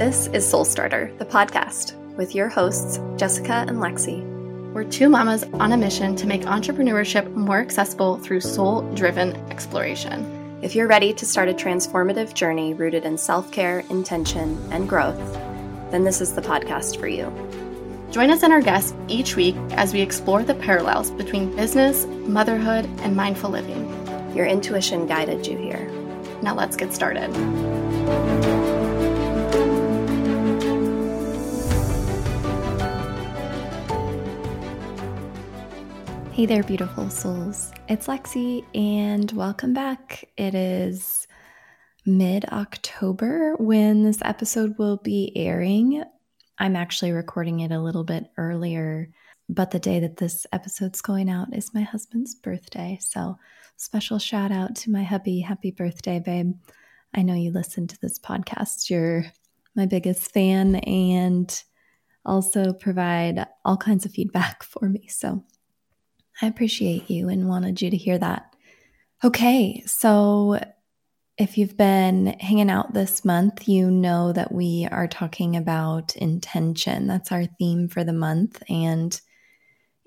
This is Soul Starter, the podcast, with your hosts, Jessica and Lexie. We're two mamas on a mission to make entrepreneurship more accessible through soul driven exploration. If you're ready to start a transformative journey rooted in self care, intention, and growth, then this is the podcast for you. Join us and our guests each week as we explore the parallels between business, motherhood, and mindful living. Your intuition guided you here. Now let's get started. Hey there, beautiful souls. It's Lexie, and welcome back. It is mid October when this episode will be airing. I'm actually recording it a little bit earlier, but the day that this episode's going out is my husband's birthday. So, special shout out to my hubby. Happy birthday, babe. I know you listen to this podcast. You're my biggest fan and also provide all kinds of feedback for me. So, I appreciate you and wanted you to hear that. Okay, so if you've been hanging out this month, you know that we are talking about intention. That's our theme for the month. And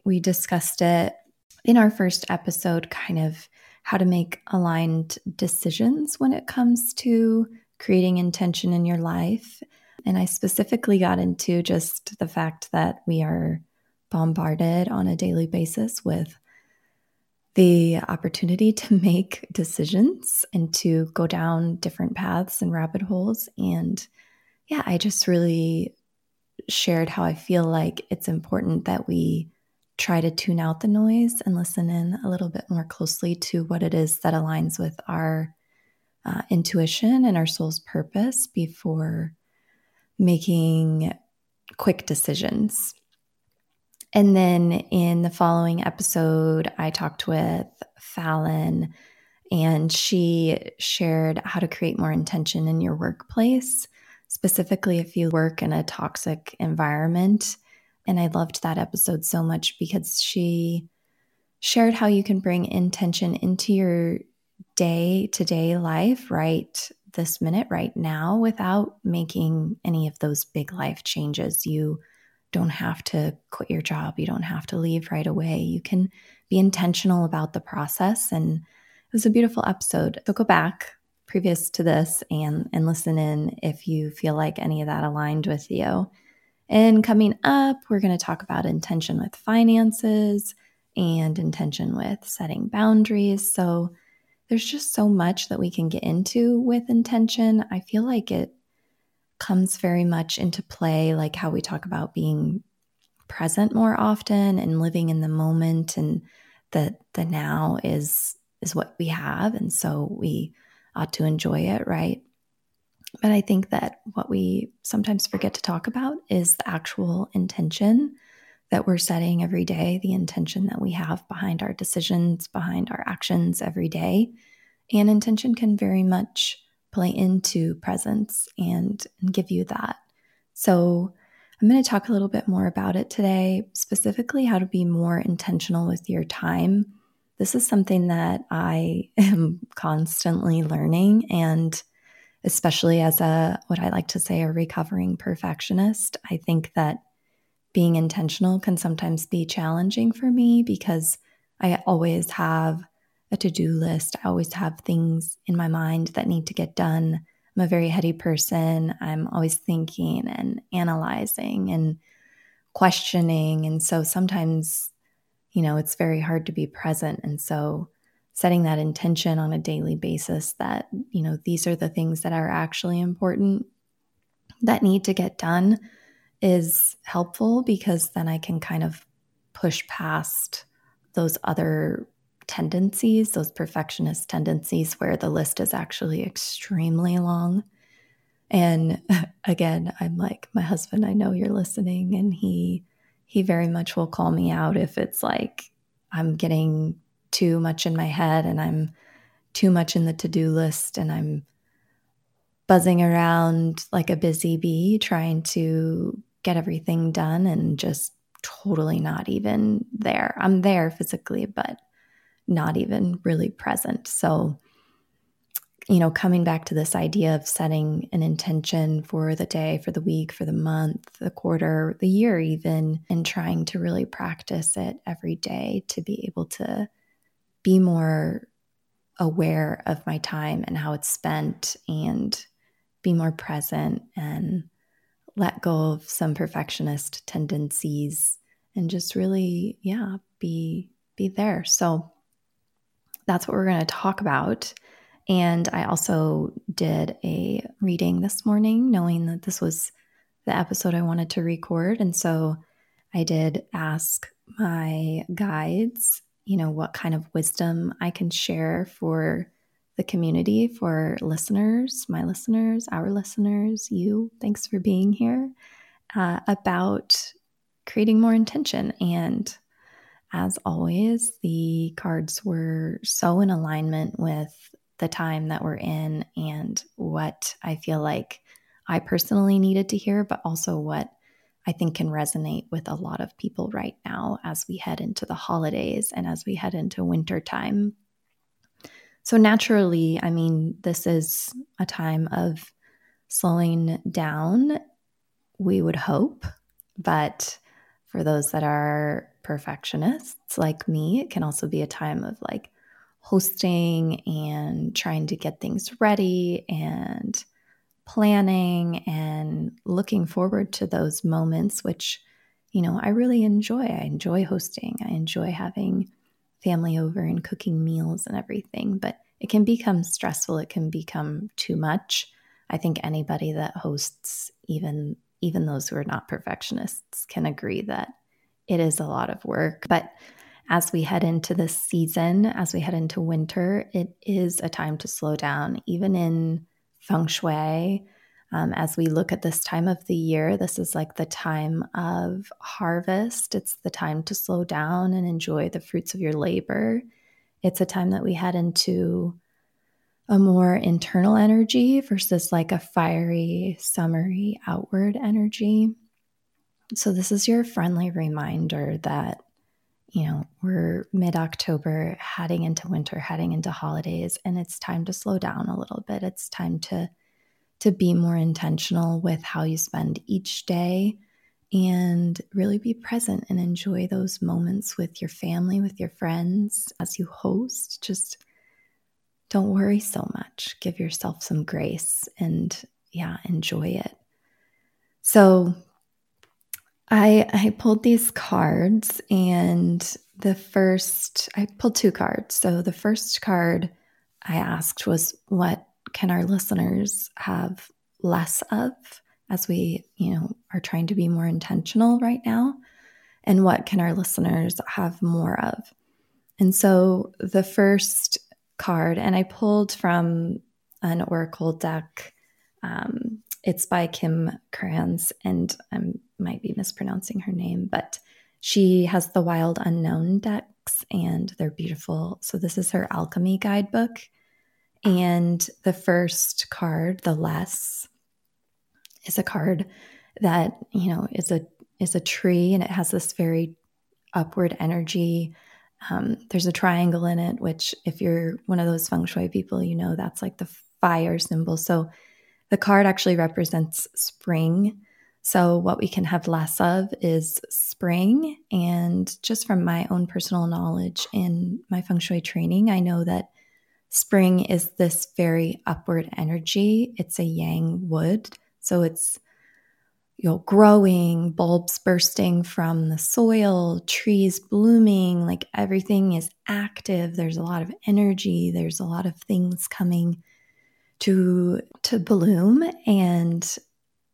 we discussed it in our first episode, kind of how to make aligned decisions when it comes to creating intention in your life. And I specifically got into just the fact that we are bombarded on a daily basis with the opportunity to make decisions and to go down different paths and rabbit holes. And yeah, I just really shared how I feel like it's important that we try to tune out the noise and listen in a little bit more closely to what it is that aligns with our uh, intuition and our soul's purpose before making quick decisions. And then in the following episode, I talked with Fallon and she shared how to create more intention in your workplace, specifically if you work in a toxic environment. And I loved that episode so much because she shared how you can bring intention into your day to day life right this minute, right now, without making any of those big life changes. You don't have to quit your job. You don't have to leave right away. You can be intentional about the process. And it was a beautiful episode. So go back previous to this and, and listen in if you feel like any of that aligned with you. And coming up, we're going to talk about intention with finances and intention with setting boundaries. So there's just so much that we can get into with intention. I feel like it comes very much into play, like how we talk about being present more often and living in the moment and that the now is is what we have. And so we ought to enjoy it right? But i think that what we sometimes forget to talk about is the actual intention that we're setting every day the intention that we have behind our decisions behind our actions every day. And intention can very much play into presence and, and give you that. So, I'm going to talk a little bit more about it today, specifically how to be more intentional with your time. This is something that I am constantly learning, and especially as a what I like to say a recovering perfectionist, I think that being intentional can sometimes be challenging for me because I always have a to do list. I always have things in my mind that need to get done. I'm a very heady person. I'm always thinking and analyzing and questioning. And so sometimes, you know, it's very hard to be present. And so setting that intention on a daily basis that, you know, these are the things that are actually important that need to get done is helpful because then I can kind of push past those other tendencies, those perfectionist tendencies, where the list is actually extremely long. And again, I'm like, my husband, I know you're listening, and he he very much will call me out if it's like I'm getting too much in my head and I'm too much in the to-do list and I'm buzzing around like a busy bee trying to get everything done and just totally not even there. I'm there physically, but not even really present. So, you know, coming back to this idea of setting an intention for the day, for the week, for the month, the quarter, the year, even, and trying to really practice it every day to be able to be more aware of my time and how it's spent and be more present and let go of some perfectionist tendencies and just really yeah be be there so that's what we're going to talk about and I also did a reading this morning, knowing that this was the episode I wanted to record. And so I did ask my guides, you know, what kind of wisdom I can share for the community, for listeners, my listeners, our listeners, you. Thanks for being here uh, about creating more intention. And as always, the cards were so in alignment with the time that we're in and what I feel like I personally needed to hear, but also what I think can resonate with a lot of people right now as we head into the holidays and as we head into winter time. So, naturally, I mean, this is a time of slowing down, we would hope. But for those that are perfectionists like me, it can also be a time of like hosting and trying to get things ready and planning and looking forward to those moments, which, you know, I really enjoy. I enjoy hosting, I enjoy having family over and cooking meals and everything, but it can become stressful. It can become too much. I think anybody that hosts, even even those who are not perfectionists, can agree that it is a lot of work. But as we head into this season, as we head into winter, it is a time to slow down, even in feng shui. Um, as we look at this time of the year, this is like the time of harvest. It's the time to slow down and enjoy the fruits of your labor. It's a time that we head into a more internal energy versus like a fiery, summery outward energy. So, this is your friendly reminder that you know, we're mid October, heading into winter, heading into holidays, and it's time to slow down a little bit. It's time to to be more intentional with how you spend each day and really be present and enjoy those moments with your family, with your friends as you host. Just don't worry so much. Give yourself some grace and yeah, enjoy it. So, I I pulled these cards and the first I pulled two cards. So the first card I asked was what can our listeners have less of as we, you know, are trying to be more intentional right now? And what can our listeners have more of? And so the first card, and I pulled from an oracle deck. Um, it's by Kim Krans, and I might be mispronouncing her name, but she has the Wild Unknown decks, and they're beautiful. So this is her alchemy guidebook, and the first card, the less, is a card that you know is a is a tree, and it has this very upward energy. Um, there's a triangle in it, which, if you're one of those feng shui people, you know that's like the fire symbol. So the card actually represents spring. So, what we can have less of is spring. And just from my own personal knowledge in my feng shui training, I know that spring is this very upward energy. It's a yang wood. So, it's you know, growing, bulbs bursting from the soil, trees blooming, like everything is active. There's a lot of energy, there's a lot of things coming to to bloom. And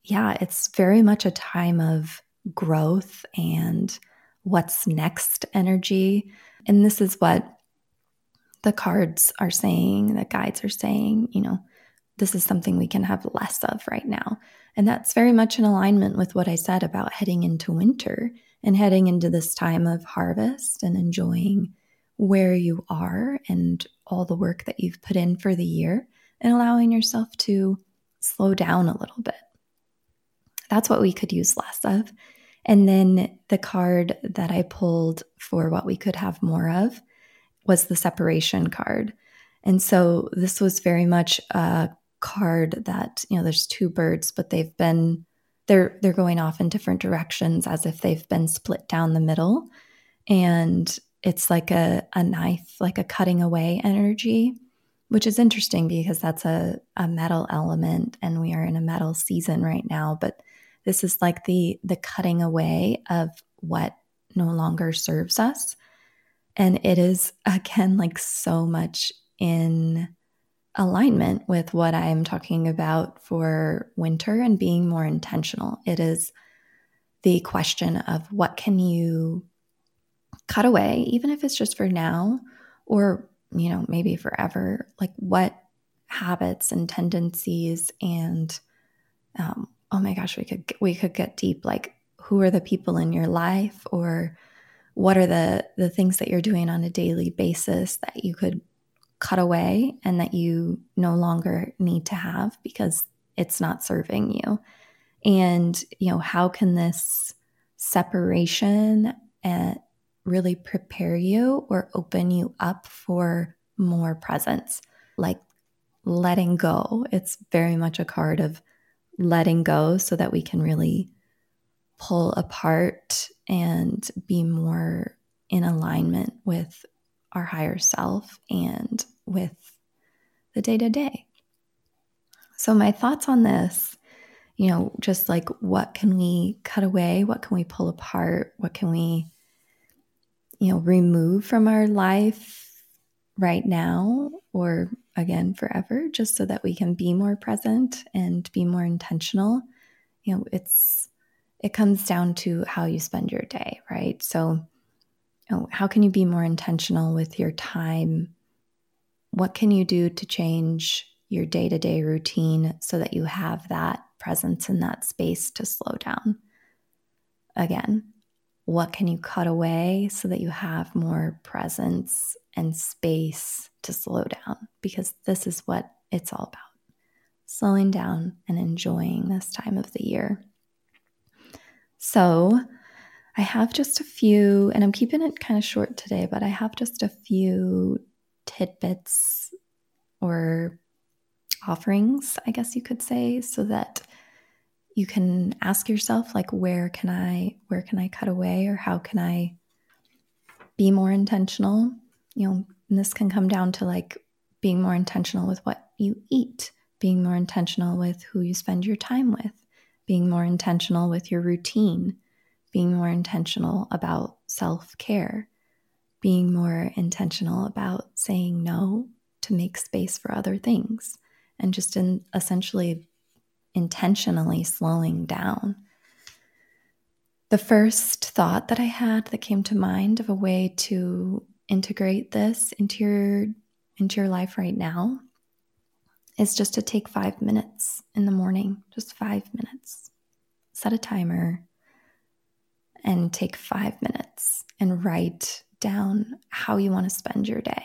yeah it's very much a time of growth and what's next energy. And this is what the cards are saying the guides are saying you know this is something we can have less of right now and that's very much in alignment with what i said about heading into winter and heading into this time of harvest and enjoying where you are and all the work that you've put in for the year and allowing yourself to slow down a little bit. That's what we could use less of. And then the card that I pulled for what we could have more of was the separation card. And so this was very much a card that, you know, there's two birds, but they've been they're they're going off in different directions as if they've been split down the middle. And it's like a, a knife, like a cutting away energy, which is interesting because that's a, a metal element and we are in a metal season right now. But this is like the the cutting away of what no longer serves us. And it is again like so much in alignment with what I'm talking about for winter and being more intentional. It is the question of what can you cut away, even if it's just for now or, you know, maybe forever, like what habits and tendencies and, um, oh my gosh, we could, we could get deep. Like who are the people in your life or what are the, the things that you're doing on a daily basis that you could cut away and that you no longer need to have because it's not serving you. And, you know, how can this separation and uh, really prepare you or open you up for more presence? Like letting go. It's very much a card of letting go so that we can really pull apart and be more in alignment with our higher self and with the day to day. So, my thoughts on this, you know, just like what can we cut away? What can we pull apart? What can we, you know, remove from our life right now or again forever, just so that we can be more present and be more intentional? You know, it's, it comes down to how you spend your day, right? So, how can you be more intentional with your time? What can you do to change your day to day routine so that you have that presence in that space to slow down? Again, what can you cut away so that you have more presence and space to slow down? Because this is what it's all about slowing down and enjoying this time of the year. So, I have just a few, and I'm keeping it kind of short today, but I have just a few tidbits or offerings, I guess you could say, so that you can ask yourself like where can I where can I cut away or how can I be more intentional? You know, this can come down to like being more intentional with what you eat, being more intentional with who you spend your time with, being more intentional with your routine being more intentional about self care, being more intentional about saying no to make space for other things, and just in essentially intentionally slowing down. The first thought that I had that came to mind of a way to integrate this into your into your life right now is just to take 5 minutes in the morning, just 5 minutes. Set a timer, and take five minutes and write down how you want to spend your day.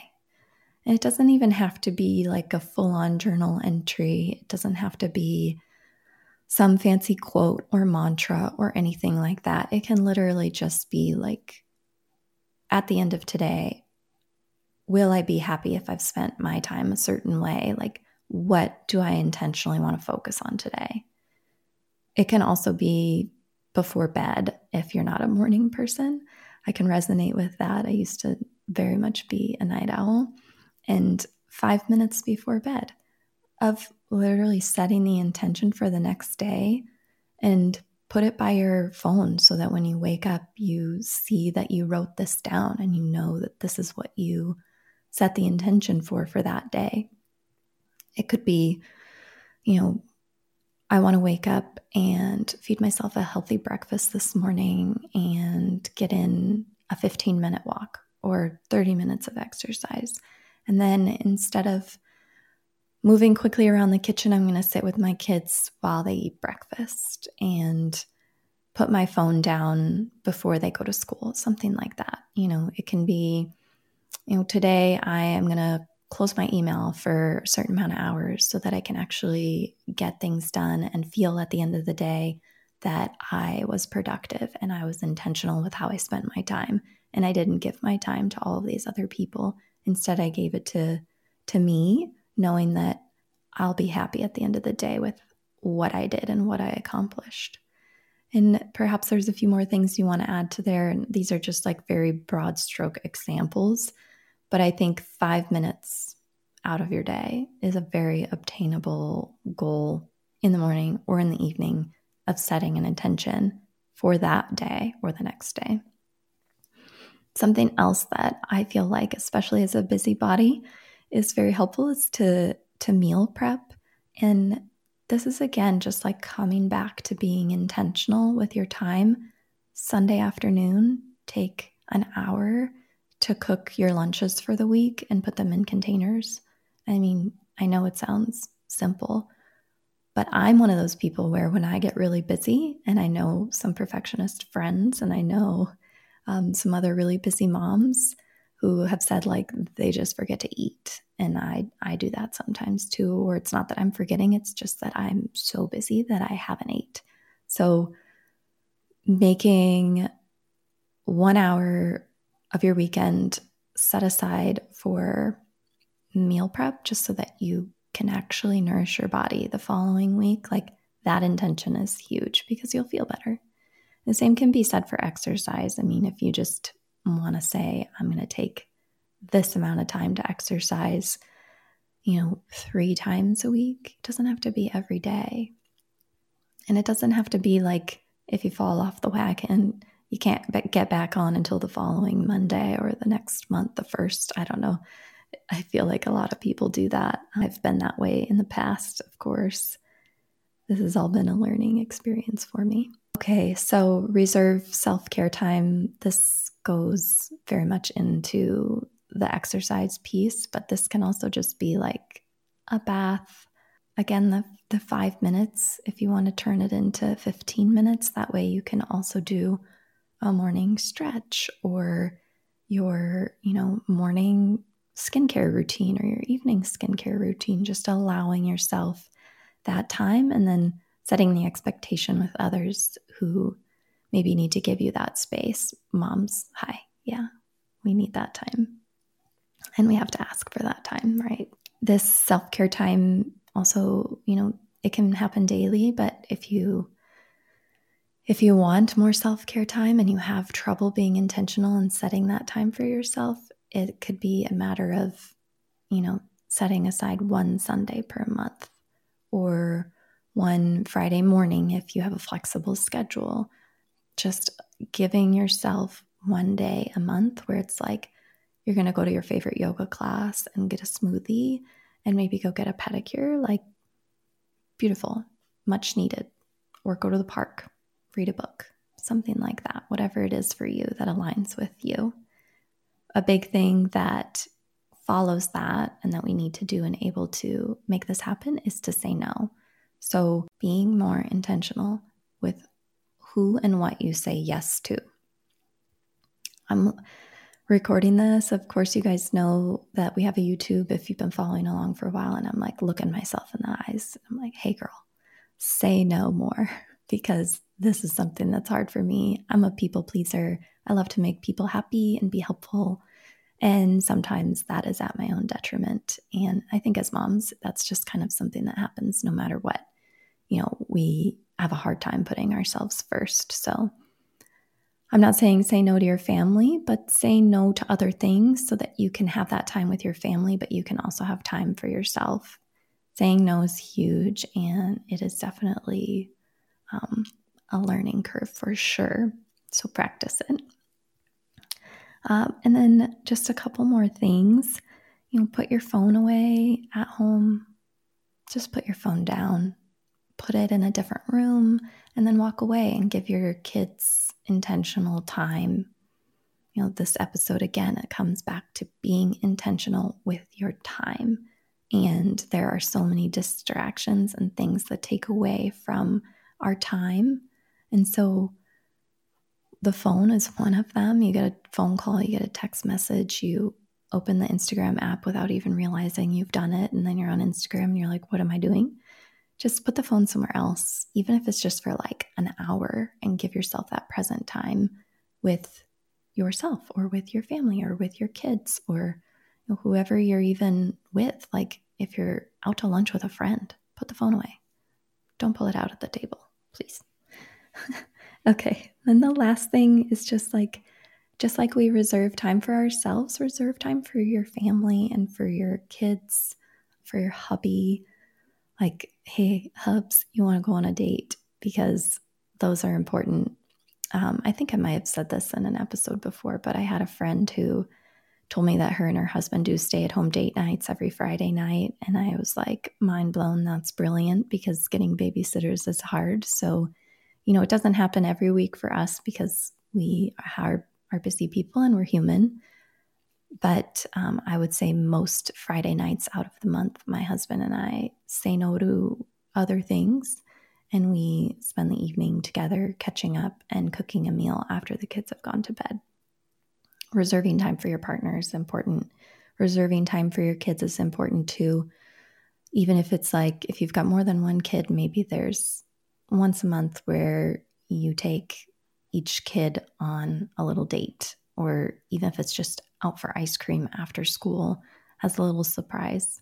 And it doesn't even have to be like a full on journal entry, it doesn't have to be some fancy quote or mantra or anything like that. It can literally just be like, at the end of today, will I be happy if I've spent my time a certain way? Like, what do I intentionally want to focus on today? It can also be before bed if you're not a morning person. I can resonate with that. I used to very much be a night owl. And five minutes before bed of literally setting the intention for the next day and put it by your phone so that when you wake up, you see that you wrote this down and you know that this is what you set the intention for for that day. It could be, you know, I want to wake up and feed myself a healthy breakfast this morning and get in a 15 minute walk or 30 minutes of exercise. And then instead of moving quickly around the kitchen, I'm going to sit with my kids while they eat breakfast and put my phone down before they go to school, something like that. You know, it can be, you know, today I am going to close my email for a certain amount of hours so that I can actually get things done and feel at the end of the day that I was productive and I was intentional with how I spent my time. And I didn't give my time to all of these other people. Instead, I gave it to to me, knowing that I'll be happy at the end of the day with what I did and what I accomplished. And perhaps there's a few more things you want to add to there. And these are just like very broad stroke examples. But I think five minutes out of your day is a very obtainable goal in the morning or in the evening of setting an intention for that day or the next day. Something else that I feel like, especially as a busybody, is very helpful is to to meal prep. And this is again just like coming back to being intentional with your time. Sunday afternoon, take an hour to cook your lunches for the week and put them in containers. I mean, I know it sounds simple, but I'm one of those people where when I get really busy, and I know some perfectionist friends, and I know um, some other really busy moms who have said like they just forget to eat, and I I do that sometimes too. Or it's not that I'm forgetting; it's just that I'm so busy that I haven't ate. So making one hour of your weekend set aside for meal prep just so that you can actually nourish your body the following week, like that intention is huge because you'll feel better. The same can be said for exercise. I mean, if you just want to say, I'm going to take this amount of time to exercise, you know, three times a week, it doesn't have to be every day. And it doesn't have to be like if you fall off the wagon, you can't get back on until the following Monday or the next month, the first. I don't know. I feel like a lot of people do that. I've been that way in the past, of course. This has all been a learning experience for me. Okay, so reserve self care time. This goes very much into the exercise piece, but this can also just be like a bath. Again, the, the five minutes, if you want to turn it into 15 minutes, that way you can also do a morning stretch or your, you know, morning skincare routine or your evening skincare routine, just allowing yourself that time and then setting the expectation with others who maybe need to give you that space. Moms, hi, yeah, we need that time. And we have to ask for that time, right? This self care time also, you know, it can happen daily, but if you if you want more self care time and you have trouble being intentional and setting that time for yourself, it could be a matter of, you know, setting aside one Sunday per month or one Friday morning if you have a flexible schedule. Just giving yourself one day a month where it's like you're going to go to your favorite yoga class and get a smoothie and maybe go get a pedicure. Like, beautiful, much needed. Or go to the park, read a book, something like that, whatever it is for you that aligns with you a big thing that follows that and that we need to do and able to make this happen is to say no. So, being more intentional with who and what you say yes to. I'm recording this. Of course, you guys know that we have a YouTube if you've been following along for a while, and I'm like looking myself in the eyes. I'm like, hey, girl, say no more because this is something that's hard for me. I'm a people pleaser. I love to make people happy and be helpful. And sometimes that is at my own detriment. And I think as moms, that's just kind of something that happens no matter what. You know, we have a hard time putting ourselves first. So I'm not saying say no to your family, but say no to other things so that you can have that time with your family, but you can also have time for yourself. Saying no is huge and it is definitely um, a learning curve for sure. So practice it. Um, and then just a couple more things. You know, put your phone away at home. Just put your phone down, put it in a different room, and then walk away and give your kids intentional time. You know, this episode again, it comes back to being intentional with your time. And there are so many distractions and things that take away from our time. And so, the phone is one of them. You get a phone call, you get a text message, you open the Instagram app without even realizing you've done it. And then you're on Instagram and you're like, what am I doing? Just put the phone somewhere else, even if it's just for like an hour, and give yourself that present time with yourself or with your family or with your kids or whoever you're even with. Like if you're out to lunch with a friend, put the phone away. Don't pull it out at the table, please. okay. Then the last thing is just like, just like we reserve time for ourselves, reserve time for your family and for your kids, for your hubby. Like, hey, hubs, you want to go on a date because those are important. Um, I think I might have said this in an episode before, but I had a friend who told me that her and her husband do stay at home date nights every Friday night. And I was like, mind blown. That's brilliant because getting babysitters is hard. So, you know, it doesn't happen every week for us because we are, are busy people and we're human. But um, I would say most Friday nights out of the month, my husband and I say no to other things and we spend the evening together catching up and cooking a meal after the kids have gone to bed reserving time for your partner is important. Reserving time for your kids is important too. Even if it's like, if you've got more than one kid, maybe there's once a month where you take each kid on a little date, or even if it's just out for ice cream after school as a little surprise.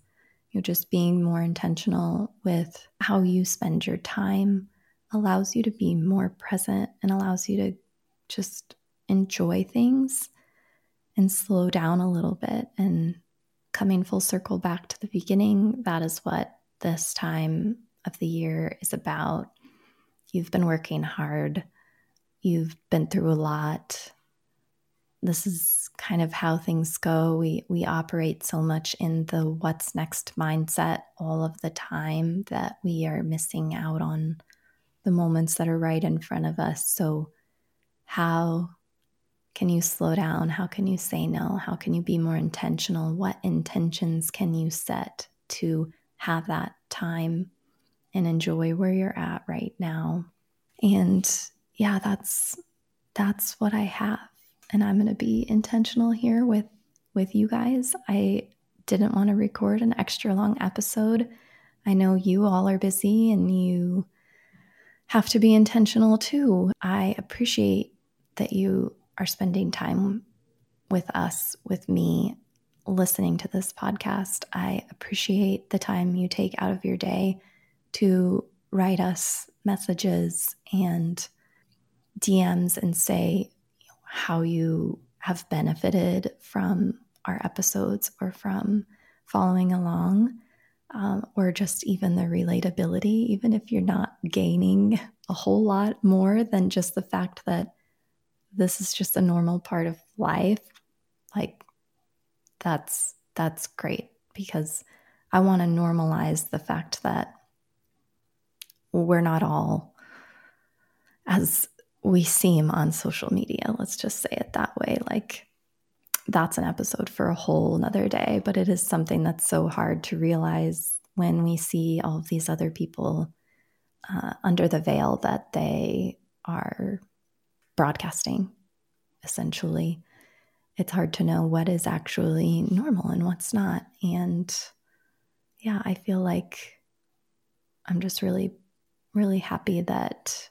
You're just being more intentional with how you spend your time allows you to be more present and allows you to just enjoy things and slow down a little bit and coming full circle back to the beginning. That is what this time of the year is about. You've been working hard, you've been through a lot. This is kind of how things go. We we operate so much in the what's next mindset all of the time that we are missing out on the moments that are right in front of us. So how can you slow down? How can you say no? How can you be more intentional? What intentions can you set to have that time and enjoy where you're at right now? And yeah, that's that's what I have. And I'm going to be intentional here with with you guys. I didn't want to record an extra long episode. I know you all are busy and you have to be intentional too. I appreciate that you are spending time with us, with me, listening to this podcast. I appreciate the time you take out of your day to write us messages and DMs and say how you have benefited from our episodes or from following along, um, or just even the relatability, even if you're not gaining a whole lot more than just the fact that this is just a normal part of life like that's that's great because i want to normalize the fact that we're not all as we seem on social media let's just say it that way like that's an episode for a whole another day but it is something that's so hard to realize when we see all of these other people uh, under the veil that they are broadcasting, essentially. It's hard to know what is actually normal and what's not. And yeah, I feel like I'm just really, really happy that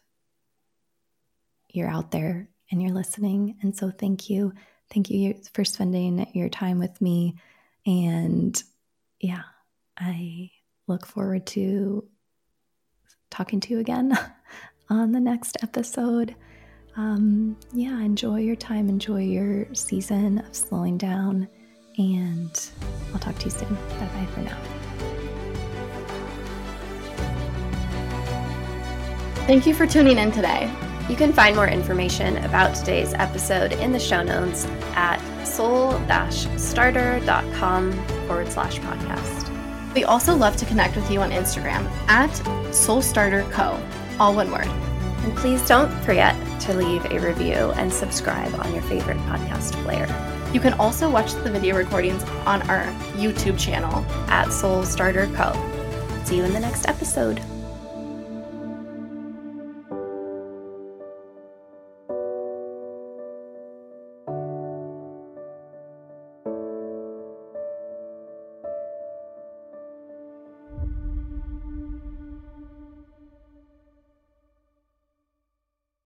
you're out there and you're listening. And so thank you. Thank you for spending your time with me. And yeah, I look forward to talking to you again on the next episode um, yeah, enjoy your time, enjoy your season of slowing down, and I'll talk to you soon. Bye bye for now. Thank you for tuning in today. You can find more information about today's episode in the show notes at soul-starter.com forward slash podcast. We also love to connect with you on Instagram at soulstarterco, all one word. And please don't forget to leave a review and subscribe on your favorite podcast player. You can also watch the video recordings on our YouTube channel at Soul Starter Co. See you in the next episode.